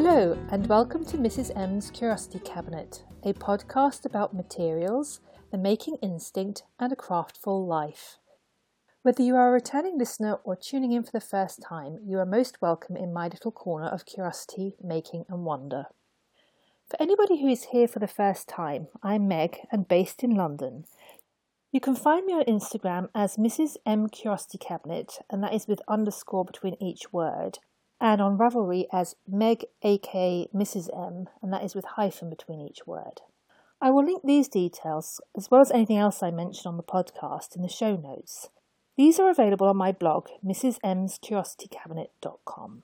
Hello, and welcome to Mrs. M's Curiosity Cabinet, a podcast about materials, the making instinct, and a craftful life. Whether you are a returning listener or tuning in for the first time, you are most welcome in my little corner of curiosity, making, and wonder. For anybody who is here for the first time, I'm Meg and based in London. You can find me on Instagram as Mrs. M Curiosity Cabinet, and that is with underscore between each word, and on Ravelry as Meg aka Mrs. M, and that is with hyphen between each word. I will link these details, as well as anything else I mention on the podcast, in the show notes. These are available on my blog, mrsmscuriositycabinet.com.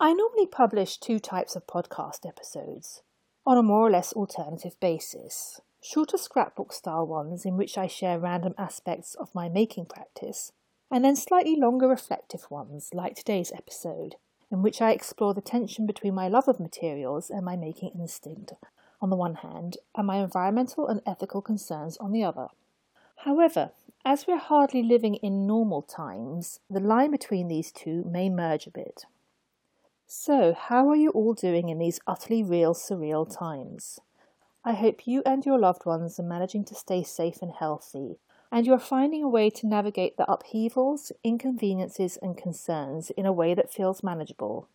I normally publish two types of podcast episodes on a more or less alternative basis. Shorter scrapbook style ones in which I share random aspects of my making practice, and then slightly longer reflective ones like today's episode, in which I explore the tension between my love of materials and my making instinct on the one hand, and my environmental and ethical concerns on the other. However, as we're hardly living in normal times, the line between these two may merge a bit. So, how are you all doing in these utterly real, surreal times? I hope you and your loved ones are managing to stay safe and healthy, and you are finding a way to navigate the upheavals, inconveniences, and concerns in a way that feels manageable.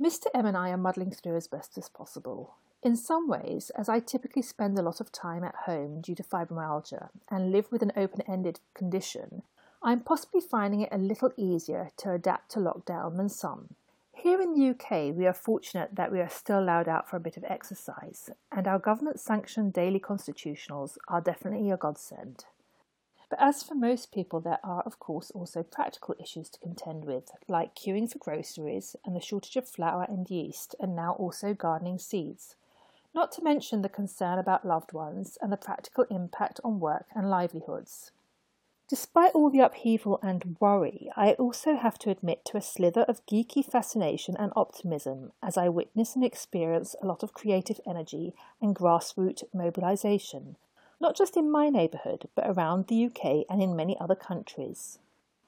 Mr. M and I are muddling through as best as possible. In some ways, as I typically spend a lot of time at home due to fibromyalgia and live with an open ended condition, I'm possibly finding it a little easier to adapt to lockdown than some. Here in the UK, we are fortunate that we are still allowed out for a bit of exercise, and our government sanctioned daily constitutionals are definitely a godsend. But as for most people, there are, of course, also practical issues to contend with, like queuing for groceries and the shortage of flour and yeast, and now also gardening seeds not to mention the concern about loved ones and the practical impact on work and livelihoods. Despite all the upheaval and worry, I also have to admit to a slither of geeky fascination and optimism as I witness and experience a lot of creative energy and grassroots mobilisation, not just in my neighbourhood, but around the UK and in many other countries.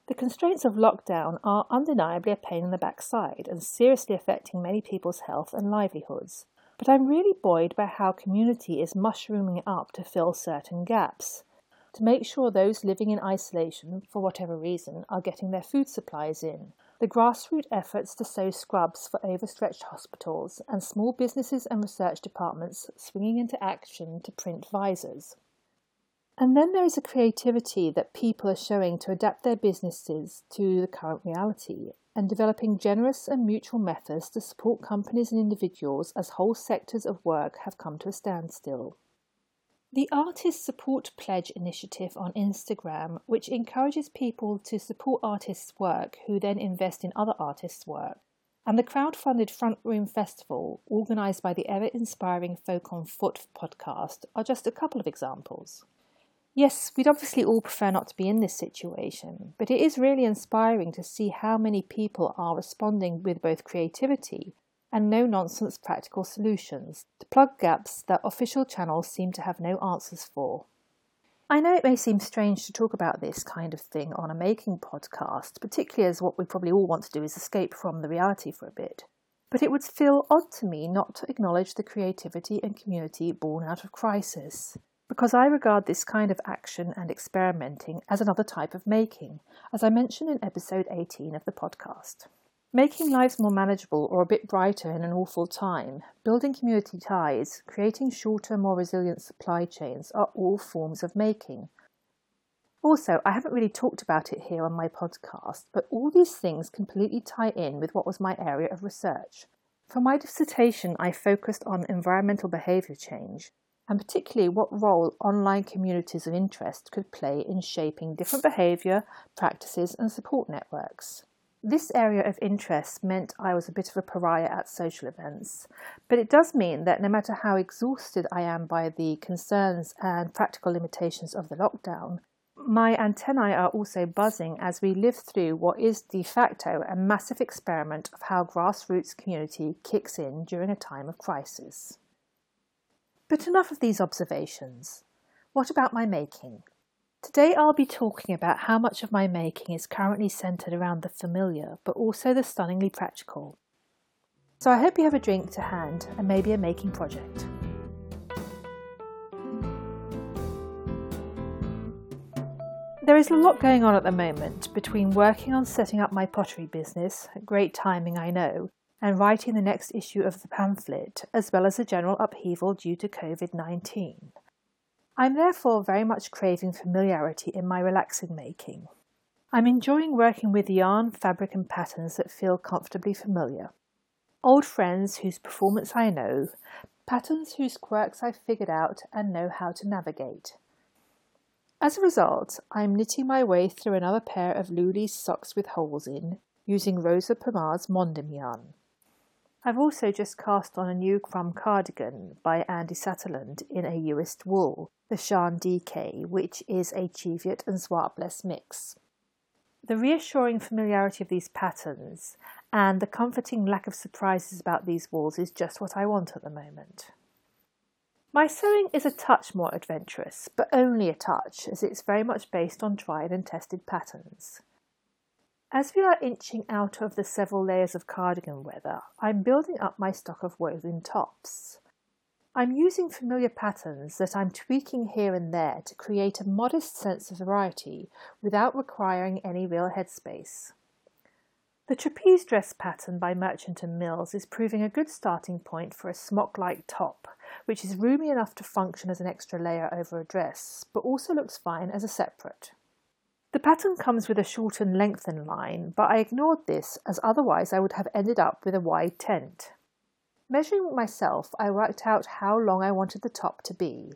The constraints of lockdown are undeniably a pain in the backside and seriously affecting many people's health and livelihoods. But I'm really buoyed by how community is mushrooming up to fill certain gaps, to make sure those living in isolation, for whatever reason, are getting their food supplies in. The grassroots efforts to sew scrubs for overstretched hospitals, and small businesses and research departments swinging into action to print visors. And then there is a creativity that people are showing to adapt their businesses to the current reality and developing generous and mutual methods to support companies and individuals as whole sectors of work have come to a standstill. The Artist Support Pledge initiative on Instagram, which encourages people to support artists' work who then invest in other artists' work, and the crowd-funded Front Room Festival, organised by the ever-inspiring Folk on Foot podcast, are just a couple of examples. Yes, we'd obviously all prefer not to be in this situation, but it is really inspiring to see how many people are responding with both creativity and no nonsense practical solutions to plug gaps that official channels seem to have no answers for. I know it may seem strange to talk about this kind of thing on a making podcast, particularly as what we probably all want to do is escape from the reality for a bit. But it would feel odd to me not to acknowledge the creativity and community born out of crisis because I regard this kind of action and experimenting as another type of making, as I mentioned in episode 18 of the podcast. Making lives more manageable or a bit brighter in an awful time, building community ties, creating shorter, more resilient supply chains are all forms of making. Also, I haven't really talked about it here on my podcast, but all these things completely tie in with what was my area of research. For my dissertation, I focused on environmental behaviour change, and particularly what role online communities of interest could play in shaping different behaviour, practices, and support networks. This area of interest meant I was a bit of a pariah at social events, but it does mean that no matter how exhausted I am by the concerns and practical limitations of the lockdown, my antennae are also buzzing as we live through what is de facto a massive experiment of how grassroots community kicks in during a time of crisis. But enough of these observations. What about my making? Today I'll be talking about how much of my making is currently centred around the familiar, but also the stunningly practical. So I hope you have a drink to hand and maybe a making project. There is a lot going on at the moment between working on setting up my pottery business, great timing I know, and writing the next issue of the pamphlet, as well as a general upheaval due to COVID 19. I'm therefore very much craving familiarity in my relaxing making. I'm enjoying working with yarn, fabric, and patterns that feel comfortably familiar. Old friends whose performance I know, patterns whose quirks I've figured out and know how to navigate. As a result, I'm knitting my way through another pair of Luli's socks with holes in, using Rosa Pomar's Mondim yarn. I've also just cast on a new crumb cardigan by Andi Satterlund in a Uist wool, the Shan DK, which is a Cheviot and Swapless mix. The reassuring familiarity of these patterns and the comforting lack of surprises about these wools is just what I want at the moment. My sewing is a touch more adventurous, but only a touch, as it's very much based on tried and tested patterns. As we are inching out of the several layers of cardigan weather, I'm building up my stock of woven tops. I'm using familiar patterns that I'm tweaking here and there to create a modest sense of variety without requiring any real headspace. The trapeze dress pattern by Merchant and Mills is proving a good starting point for a smock-like top, which is roomy enough to function as an extra layer over a dress, but also looks fine as a separate. The pattern comes with a shortened lengthen line, but I ignored this as otherwise I would have ended up with a wide tent. Measuring myself, I worked out how long I wanted the top to be.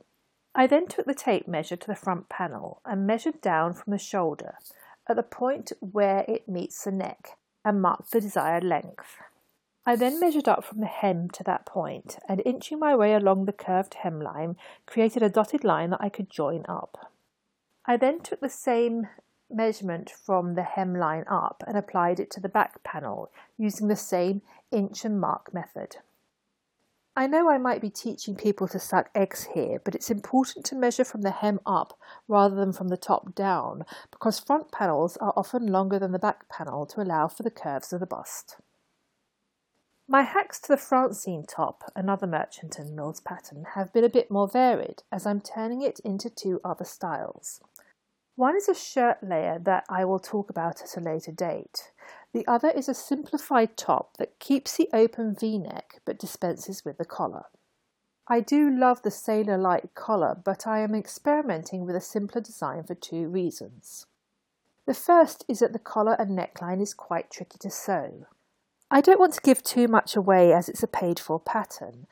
I then took the tape measure to the front panel and measured down from the shoulder at the point where it meets the neck and marked the desired length. I then measured up from the hem to that point and inching my way along the curved hemline created a dotted line that I could join up. I then took the same measurement from the hemline up and applied it to the back panel using the same inch and mark method. I know I might be teaching people to suck eggs here, but it's important to measure from the hem up rather than from the top down because front panels are often longer than the back panel to allow for the curves of the bust. My hacks to the Francine top, another Merchant and Mills pattern, have been a bit more varied as I'm turning it into two other styles. One is a shirt layer that I will talk about at a later date. The other is a simplified top that keeps the open v-neck but dispenses with the collar. I do love the sailor-like collar, but I am experimenting with a simpler design for two reasons. The first is that the collar and neckline is quite tricky to sew. I don't want to give too much away as it's a paid for pattern,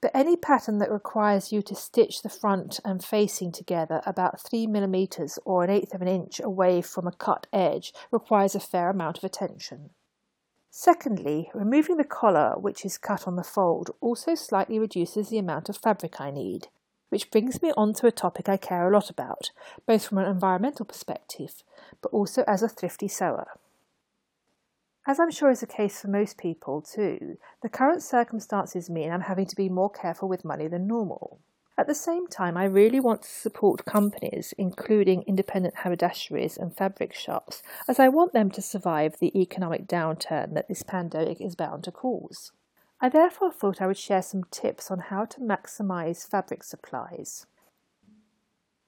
but any pattern that requires you to stitch the front and facing together about 3 millimeters or an eighth of an inch away from a cut edge requires a fair amount of attention. Secondly, removing the collar, which is cut on the fold, also slightly reduces the amount of fabric I need, which brings me on to a topic I care a lot about, both from an environmental perspective, but also as a thrifty sewer. As I'm sure is the case for most people too, the current circumstances mean I'm having to be more careful with money than normal. At the same time, I really want to support companies, including independent haberdasheries and fabric shops, as I want them to survive the economic downturn that this pandemic is bound to cause. I therefore thought I would share some tips on how to maximize fabric supplies.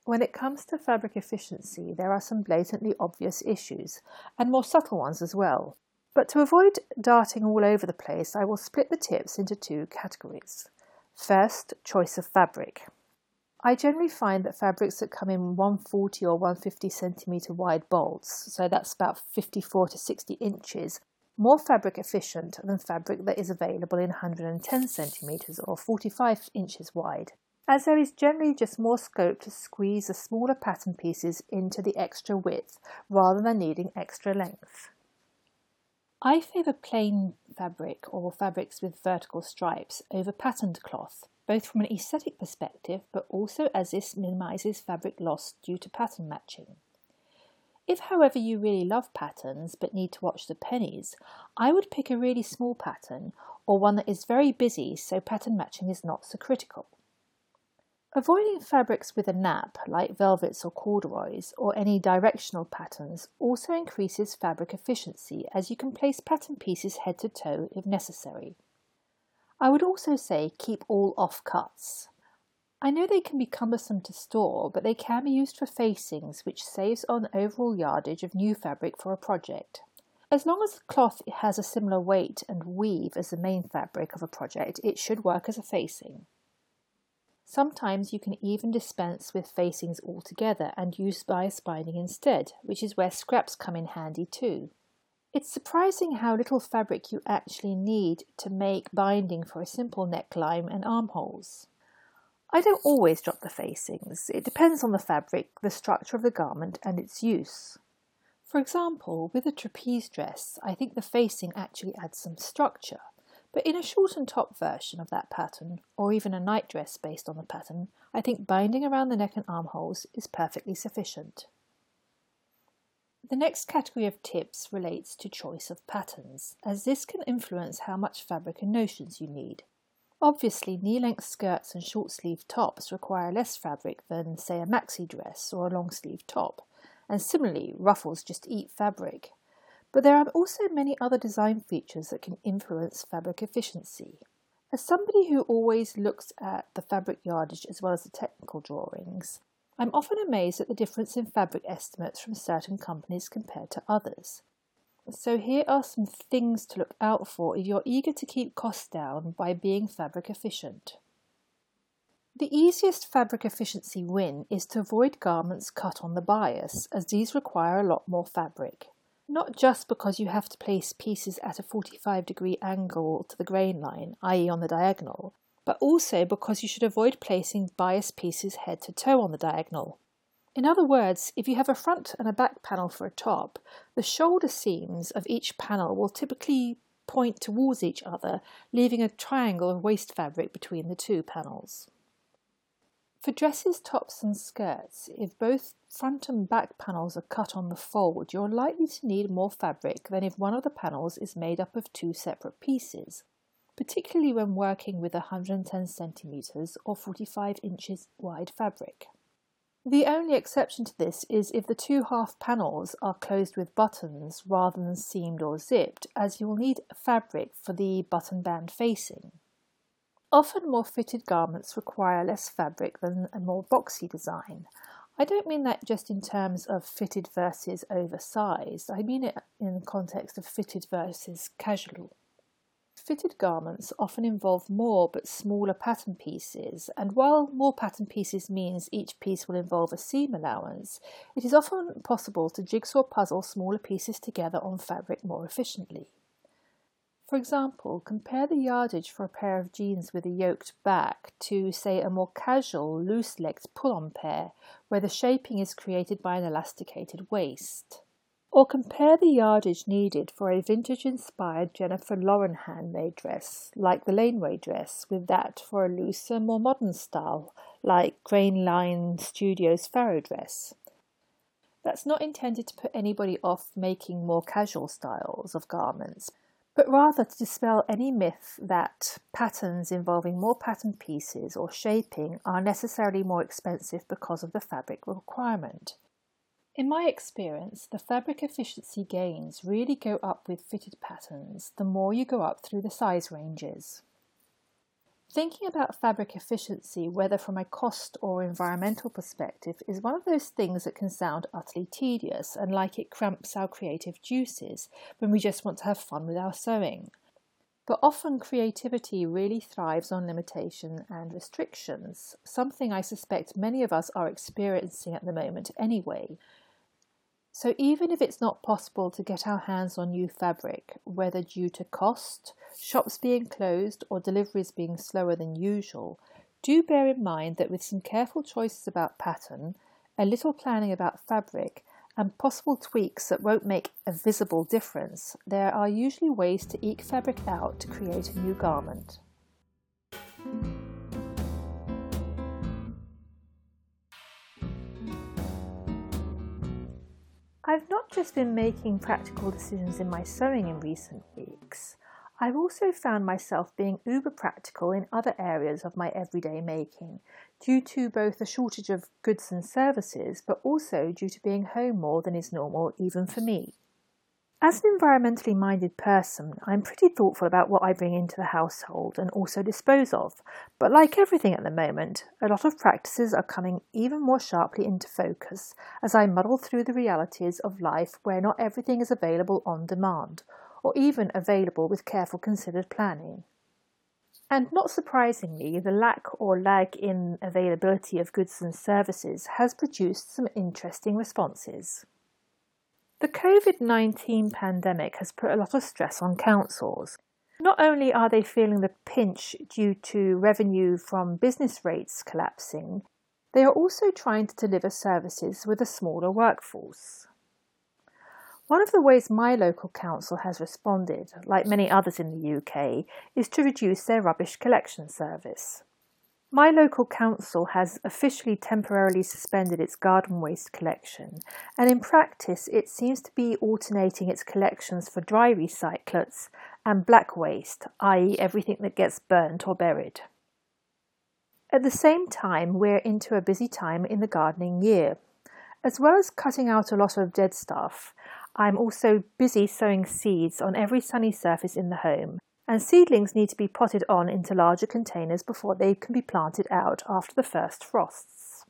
When it comes to fabric efficiency, there are some blatantly obvious issues, and more subtle ones as well, but to avoid darting all over the place, I will split the tips into two categories. First, choice of fabric. I generally find that fabrics that come in 140 or 150 centimetre wide bolts, so that's about 54 to 60 inches, more fabric efficient than fabric that is available in 110 centimetres or 45 inches wide, as there is generally just more scope to squeeze the smaller pattern pieces into the extra width rather than needing extra length. I favour plain fabric or fabrics with vertical stripes over patterned cloth, both from an aesthetic perspective but also as this minimises fabric loss due to pattern matching. If, however, you really love patterns but need to watch the pennies, I would pick a really small pattern or one that is very busy so pattern matching is not so critical. Avoiding fabrics with a nap, like velvets or corduroys, or any directional patterns, also increases fabric efficiency as you can place pattern pieces head to toe if necessary. I would also say keep all offcuts. I know they can be cumbersome to store, but they can be used for facings, which saves on overall yardage of new fabric for a project. As long as the cloth has a similar weight and weave as the main fabric of a project, it should work as a facing. Sometimes you can even dispense with facings altogether and use bias binding instead, which is where scraps come in handy too. It's surprising how little fabric you actually need to make binding for a simple neckline and armholes. I don't always drop the facings. It depends on the fabric, the structure of the garment, and its use. For example, with a trapeze dress, I think the facing actually adds some structure. But in a short and top version of that pattern, or even a nightdress based on the pattern, I think binding around the neck and armholes is perfectly sufficient. The next category of tips relates to choice of patterns, as this can influence how much fabric and notions you need. Obviously, knee length skirts and short sleeve tops require less fabric than, say, a maxi dress or a long sleeve top, and similarly, ruffles just eat fabric. But there are also many other design features that can influence fabric efficiency. As somebody who always looks at the fabric yardage as well as the technical drawings, I'm often amazed at the difference in fabric estimates from certain companies compared to others. So here are some things to look out for if you're eager to keep costs down by being fabric efficient. The easiest fabric efficiency win is to avoid garments cut on the bias, as these require a lot more fabric. Not just because you have to place pieces at a 45 degree angle to the grain line, i.e., on the diagonal, but also because you should avoid placing bias pieces head to toe on the diagonal. In other words, if you have a front and a back panel for a top, the shoulder seams of each panel will typically point towards each other, leaving a triangle of waste fabric between the two panels. For dresses, tops, and skirts, if both front and back panels are cut on the fold, you're likely to need more fabric than if one of the panels is made up of two separate pieces, particularly when working with 110 centimeters or 45 inches wide fabric. The only exception to this is if the two half panels are closed with buttons rather than seamed or zipped, as you will need fabric for the button band facing. Often more fitted garments require less fabric than a more boxy design. I don't mean that just in terms of fitted versus oversized, I mean it in the context of fitted versus casual. Fitted garments often involve more but smaller pattern pieces, and while more pattern pieces means each piece will involve a seam allowance, it is often possible to jigsaw puzzle smaller pieces together on fabric more efficiently. For example, compare the yardage for a pair of jeans with a yoked back to, say, a more casual, loose legged pull on pair, where the shaping is created by an elasticated waist. Or compare the yardage needed for a vintage inspired Jennifer Lauren handmade dress, like the Laneway dress, with that for a looser, more modern style, like Grainline Studio's Farrow dress. That's not intended to put anybody off making more casual styles of garments, but rather to dispel any myth that patterns involving more pattern pieces or shaping are necessarily more expensive because of the fabric requirement. In my experience, the fabric efficiency gains really go up with fitted patterns the more you go up through the size ranges. Thinking about fabric efficiency, whether from a cost or environmental perspective, is one of those things that can sound utterly tedious and like it cramps our creative juices when we just want to have fun with our sewing. But often creativity really thrives on limitation and restrictions, something I suspect many of us are experiencing at the moment anyway, so even if it's not possible to get our hands on new fabric, whether due to cost, shops being closed, or deliveries being slower than usual, do bear in mind that with some careful choices about pattern, a little planning about fabric, and possible tweaks that won't make a visible difference, there are usually ways to eke fabric out to create a new garment. Just been making practical decisions in my sewing in recent weeks, I've also found myself being uber practical in other areas of my everyday making, due to both a shortage of goods and services, but also due to being home more than is normal even for me. As an environmentally minded person, I'm pretty thoughtful about what I bring into the household and also dispose of. But like everything at the moment, a lot of practices are coming even more sharply into focus as I muddle through the realities of life where not everything is available on demand, or even available with careful considered planning. And not surprisingly, the lack or lag in availability of goods and services has produced some interesting responses. The COVID 19 pandemic has put a lot of stress on councils. Not only are they feeling the pinch due to revenue from business rates collapsing, they are also trying to deliver services with a smaller workforce. One of the ways my local council has responded, like many others in the UK, is to reduce their rubbish collection service. My local council has officially temporarily suspended its garden waste collection, and in practice, it seems to be alternating its collections for dry recyclates and black waste, i.e., everything that gets burnt or buried. At the same time, we're into a busy time in the gardening year. As well as cutting out a lot of dead stuff, I'm also busy sowing seeds on every sunny surface in the home and seedlings need to be potted on into larger containers before they can be planted out after the first frosts.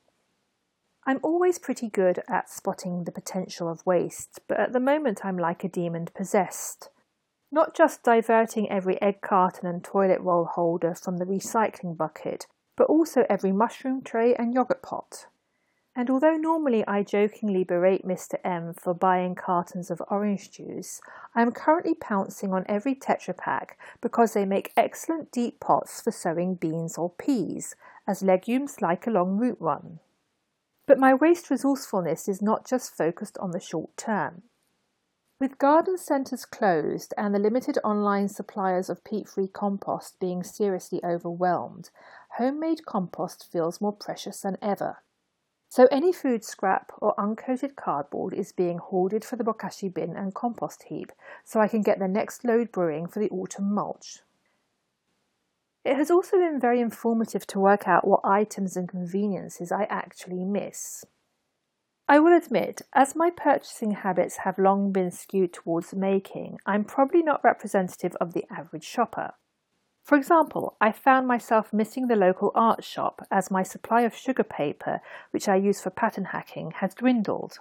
I'm always pretty good at spotting the potential of waste, but at the moment I'm like a demon possessed. Not just diverting every egg carton and toilet roll holder from the recycling bucket, but also every mushroom tray and yogurt pot. And although normally I jokingly berate Mr. M for buying cartons of orange juice, I am currently pouncing on every Tetra Pak because they make excellent deep pots for sowing beans or peas, as legumes like a long root run. But my waste resourcefulness is not just focused on the short term. With garden centres closed and the limited online suppliers of peat free compost being seriously overwhelmed, homemade compost feels more precious than ever. So any food scrap or uncoated cardboard is being hoarded for the bokashi bin and compost heap so I can get the next load brewing for the autumn mulch. It has also been very informative to work out what items and conveniences I actually miss. I will admit, as my purchasing habits have long been skewed towards making, I'm probably not representative of the average shopper. For example, I found myself missing the local art shop as my supply of sugar paper, which I use for pattern hacking, has dwindled.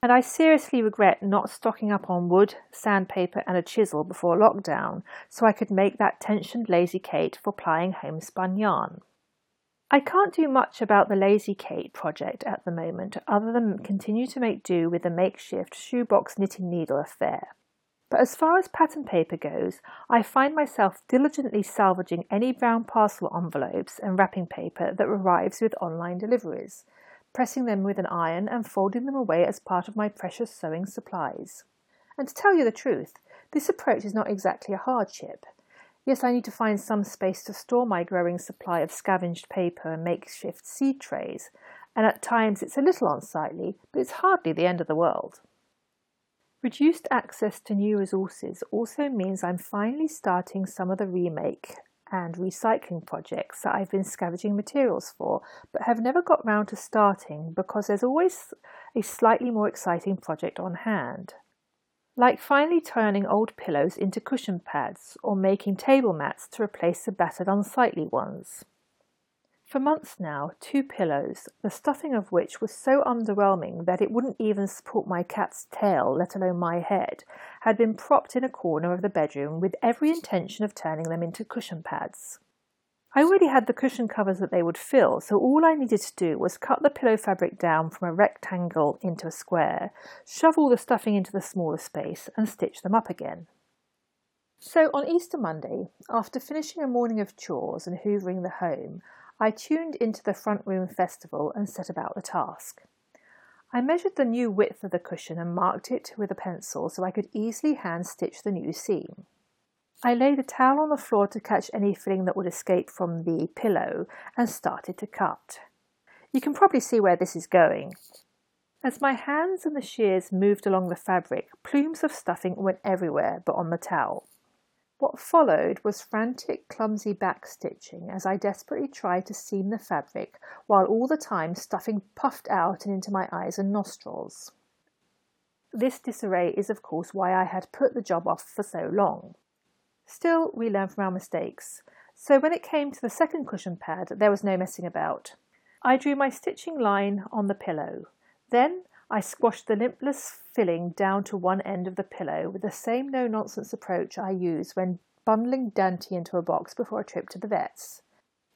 And I seriously regret not stocking up on wood, sandpaper, and a chisel before lockdown so I could make that tensioned Lazy Kate for plying homespun yarn. I can't do much about the Lazy Kate project at the moment other than continue to make do with the makeshift shoebox knitting needle affair. But as far as pattern paper goes, I find myself diligently salvaging any brown parcel envelopes and wrapping paper that arrives with online deliveries, pressing them with an iron and folding them away as part of my precious sewing supplies. And to tell you the truth, this approach is not exactly a hardship. Yes, I need to find some space to store my growing supply of scavenged paper and makeshift seed trays, and at times it's a little unsightly, but it's hardly the end of the world. Reduced access to new resources also means I'm finally starting some of the remake and recycling projects that I've been scavenging materials for, but have never got round to starting because there's always a slightly more exciting project on hand. Like finally turning old pillows into cushion pads or making table mats to replace the battered unsightly ones. For months now, two pillows, the stuffing of which was so underwhelming that it wouldn't even support my cat's tail, let alone my head, had been propped in a corner of the bedroom with every intention of turning them into cushion pads. I already had the cushion covers that they would fill, so all I needed to do was cut the pillow fabric down from a rectangle into a square, shove all the stuffing into the smaller space, and stitch them up again. So on Easter Monday, after finishing a morning of chores and hoovering the home, I tuned into the front room festival and set about the task. I measured the new width of the cushion and marked it with a pencil so I could easily hand stitch the new seam. I laid a towel on the floor to catch any filling that would escape from the pillow and started to cut. You can probably see where this is going. As my hands and the shears moved along the fabric, plumes of stuffing went everywhere but on the towel. What followed was frantic, clumsy backstitching as I desperately tried to seam the fabric, while all the time stuffing puffed out and into my eyes and nostrils. this disarray is, of course, why I had put the job off for so long. Still, we learn from our mistakes. So when it came to the second cushion pad, there was no messing about. I drew my stitching line on the pillow. Then I squashed the limpless filling down to one end of the pillow with the same no nonsense approach I use when bundling Dante into a box before a trip to the vet's.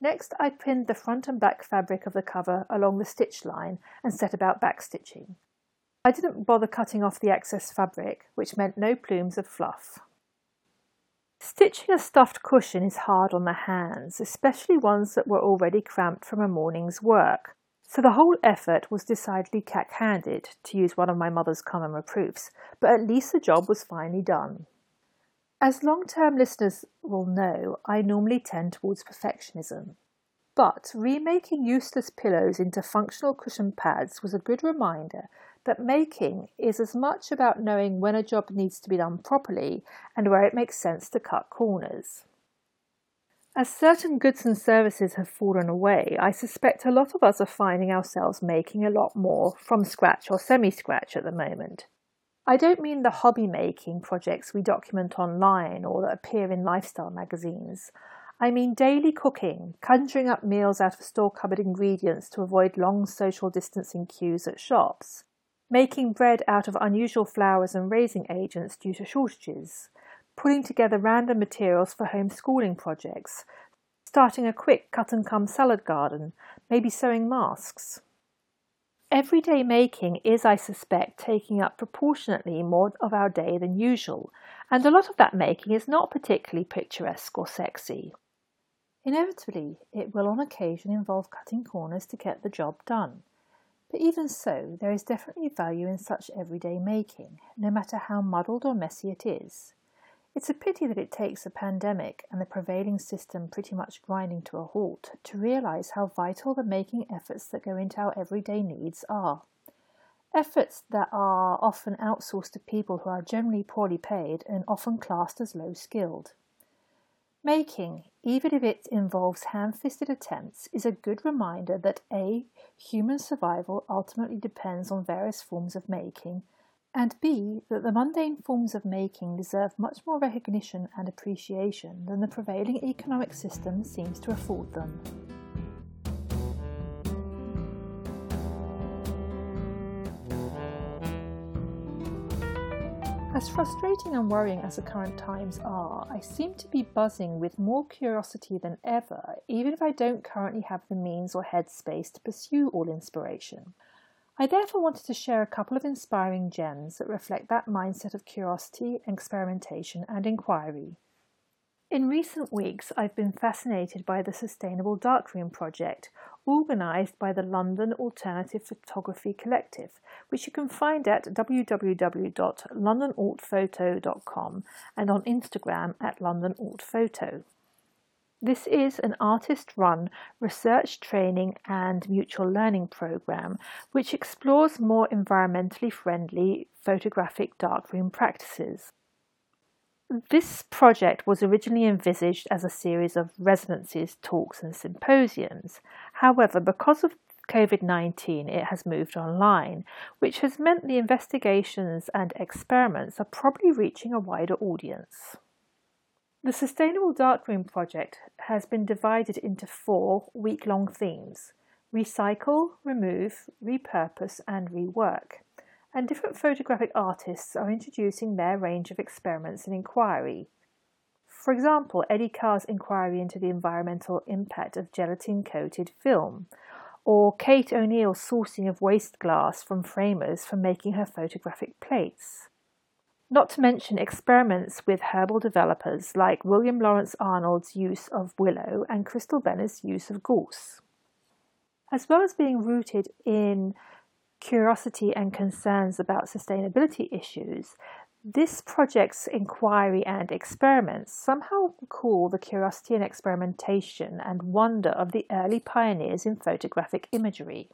Next, I pinned the front and back fabric of the cover along the stitch line and set about backstitching. I didn't bother cutting off the excess fabric, which meant no plumes of fluff. Stitching a stuffed cushion is hard on the hands, especially ones that were already cramped from a morning's work, so the whole effort was decidedly cack-handed, to use one of my mother's common reproofs, but at least the job was finally done. As long term listeners will know, I normally tend towards perfectionism. But remaking useless pillows into functional cushion pads was a good reminder that making is as much about knowing when a job needs to be done properly and where it makes sense to cut corners. As certain goods and services have fallen away, I suspect a lot of us are finding ourselves making a lot more from scratch or semi scratch at the moment. I don't mean the hobby making projects we document online or that appear in lifestyle magazines. I mean daily cooking, conjuring up meals out of store cupboard ingredients to avoid long social distancing queues at shops, making bread out of unusual flours and raising agents due to shortages, putting together random materials for homeschooling projects, starting a quick cut and come salad garden, maybe sewing masks. Everyday making is, I suspect, taking up proportionately more of our day than usual, and a lot of that making is not particularly picturesque or sexy. Inevitably, it will on occasion involve cutting corners to get the job done. But even so, there is definitely value in such everyday making, no matter how muddled or messy it is. It's a pity that it takes a pandemic and the prevailing system pretty much grinding to a halt to realise how vital the making efforts that go into our everyday needs are. Efforts that are often outsourced to people who are generally poorly paid and often classed as low skilled. Making, even if it involves ham fisted attempts, is a good reminder that A. Human survival ultimately depends on various forms of making, and b. that the mundane forms of making deserve much more recognition and appreciation than the prevailing economic system seems to afford them. As frustrating and worrying as the current times are, I seem to be buzzing with more curiosity than ever, even if I don't currently have the means or headspace to pursue all inspiration. I therefore wanted to share a couple of inspiring gems that reflect that mindset of curiosity, experimentation, and inquiry. In recent weeks, I've been fascinated by the Sustainable Darkroom project, organised by the London Alternative Photography Collective, which you can find at www.londonaltphoto.com and on Instagram at londonaltphoto. This is an artist run research training and mutual learning program which explores more environmentally friendly photographic darkroom practices. This project was originally envisaged as a series of residencies, talks, and symposiums. However, because of COVID 19, it has moved online, which has meant the investigations and experiments are probably reaching a wider audience. The Sustainable Darkroom project has been divided into four week long themes recycle, remove, repurpose, and rework. And different photographic artists are introducing their range of experiments and inquiry. For example, Eddie Carr's inquiry into the environmental impact of gelatin coated film, or Kate O'Neill's sourcing of waste glass from framers for making her photographic plates not to mention experiments with herbal developers like William Lawrence Arnold's use of willow and Crystal Benner's use of gorse. As well as being rooted in curiosity and concerns about sustainability issues, this project's inquiry and experiments somehow recall the curiosity and experimentation and wonder of the early pioneers in photographic imagery.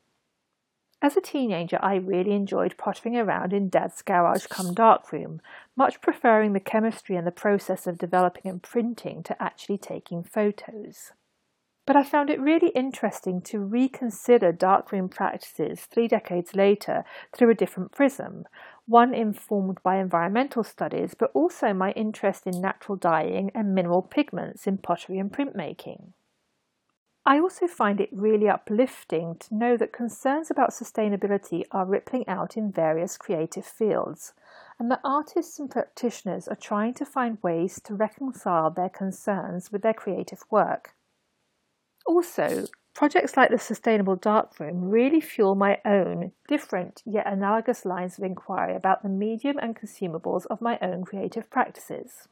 As a teenager, I really enjoyed pottering around in Dad's garage come darkroom, much preferring the chemistry and the process of developing and printing to actually taking photos. But I found it really interesting to reconsider darkroom practices three decades later through a different prism, one informed by environmental studies, but also my interest in natural dyeing and mineral pigments in pottery and printmaking. I also find it really uplifting to know that concerns about sustainability are rippling out in various creative fields, and that artists and practitioners are trying to find ways to reconcile their concerns with their creative work. Also, projects like the Sustainable Darkroom really fuel my own, different yet analogous lines of inquiry about the medium and consumables of my own creative practices.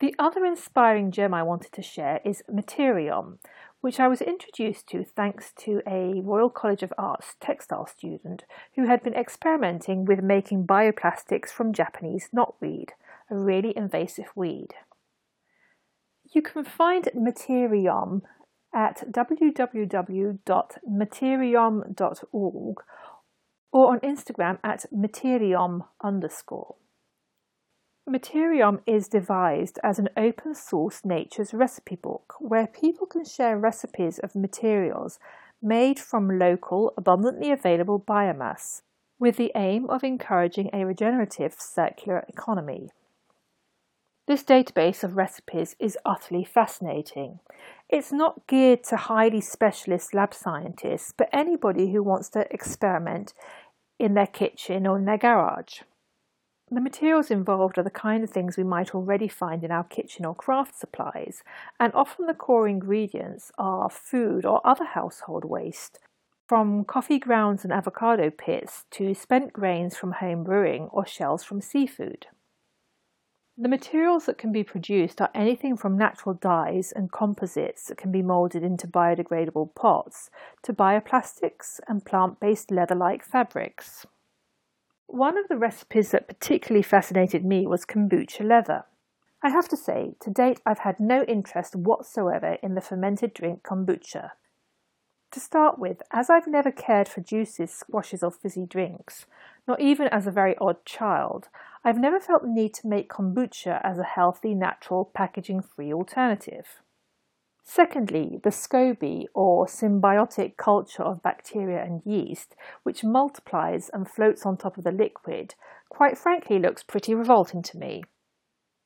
The other inspiring gem I wanted to share is Materiom, which I was introduced to thanks to a Royal College of Arts textile student who had been experimenting with making bioplastics from Japanese knotweed, a really invasive weed. You can find Materiom at www.materiom.org or on Instagram at materiom underscore. Materiom is devised as an open source nature's recipe book where people can share recipes of materials made from local, abundantly available biomass, with the aim of encouraging a regenerative circular economy. This database of recipes is utterly fascinating. It's not geared to highly specialist lab scientists, but anybody who wants to experiment in their kitchen or in their garage. The materials involved are the kind of things we might already find in our kitchen or craft supplies, and often the core ingredients are food or other household waste, from coffee grounds and avocado pits to spent grains from home brewing or shells from seafood. The materials that can be produced are anything from natural dyes and composites that can be moulded into biodegradable pots to bioplastics and plant based leather like fabrics. One of the recipes that particularly fascinated me was kombucha leather. I have to say, to date, I've had no interest whatsoever in the fermented drink kombucha. To start with, as I've never cared for juices, squashes, or fizzy drinks, not even as a very odd child, I've never felt the need to make kombucha as a healthy, natural, packaging free alternative. Secondly, the SCOBY or symbiotic culture of bacteria and yeast, which multiplies and floats on top of the liquid, quite frankly looks pretty revolting to me.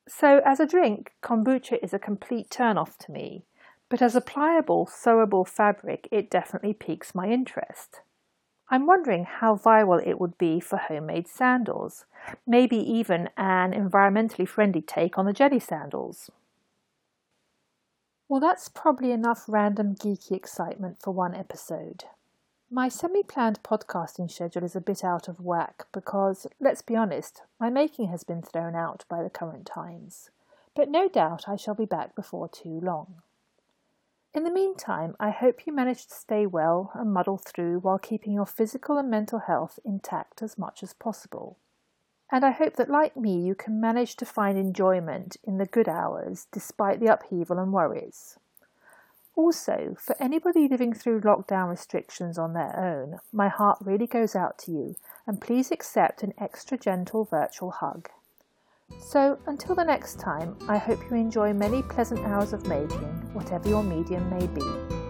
So, as a drink, kombucha is a complete turn off to me, but as a pliable, sewable fabric, it definitely piques my interest. I'm wondering how viable it would be for homemade sandals, maybe even an environmentally friendly take on the jelly sandals. Well, that's probably enough random geeky excitement for one episode. My semi planned podcasting schedule is a bit out of whack because, let's be honest, my making has been thrown out by the current times. But no doubt I shall be back before too long. In the meantime, I hope you manage to stay well and muddle through while keeping your physical and mental health intact as much as possible and I hope that, like me, you can manage to find enjoyment in the good hours despite the upheaval and worries. Also, for anybody living through lockdown restrictions on their own, my heart really goes out to you, and please accept an extra gentle virtual hug. So, until the next time, I hope you enjoy many pleasant hours of making, whatever your medium may be.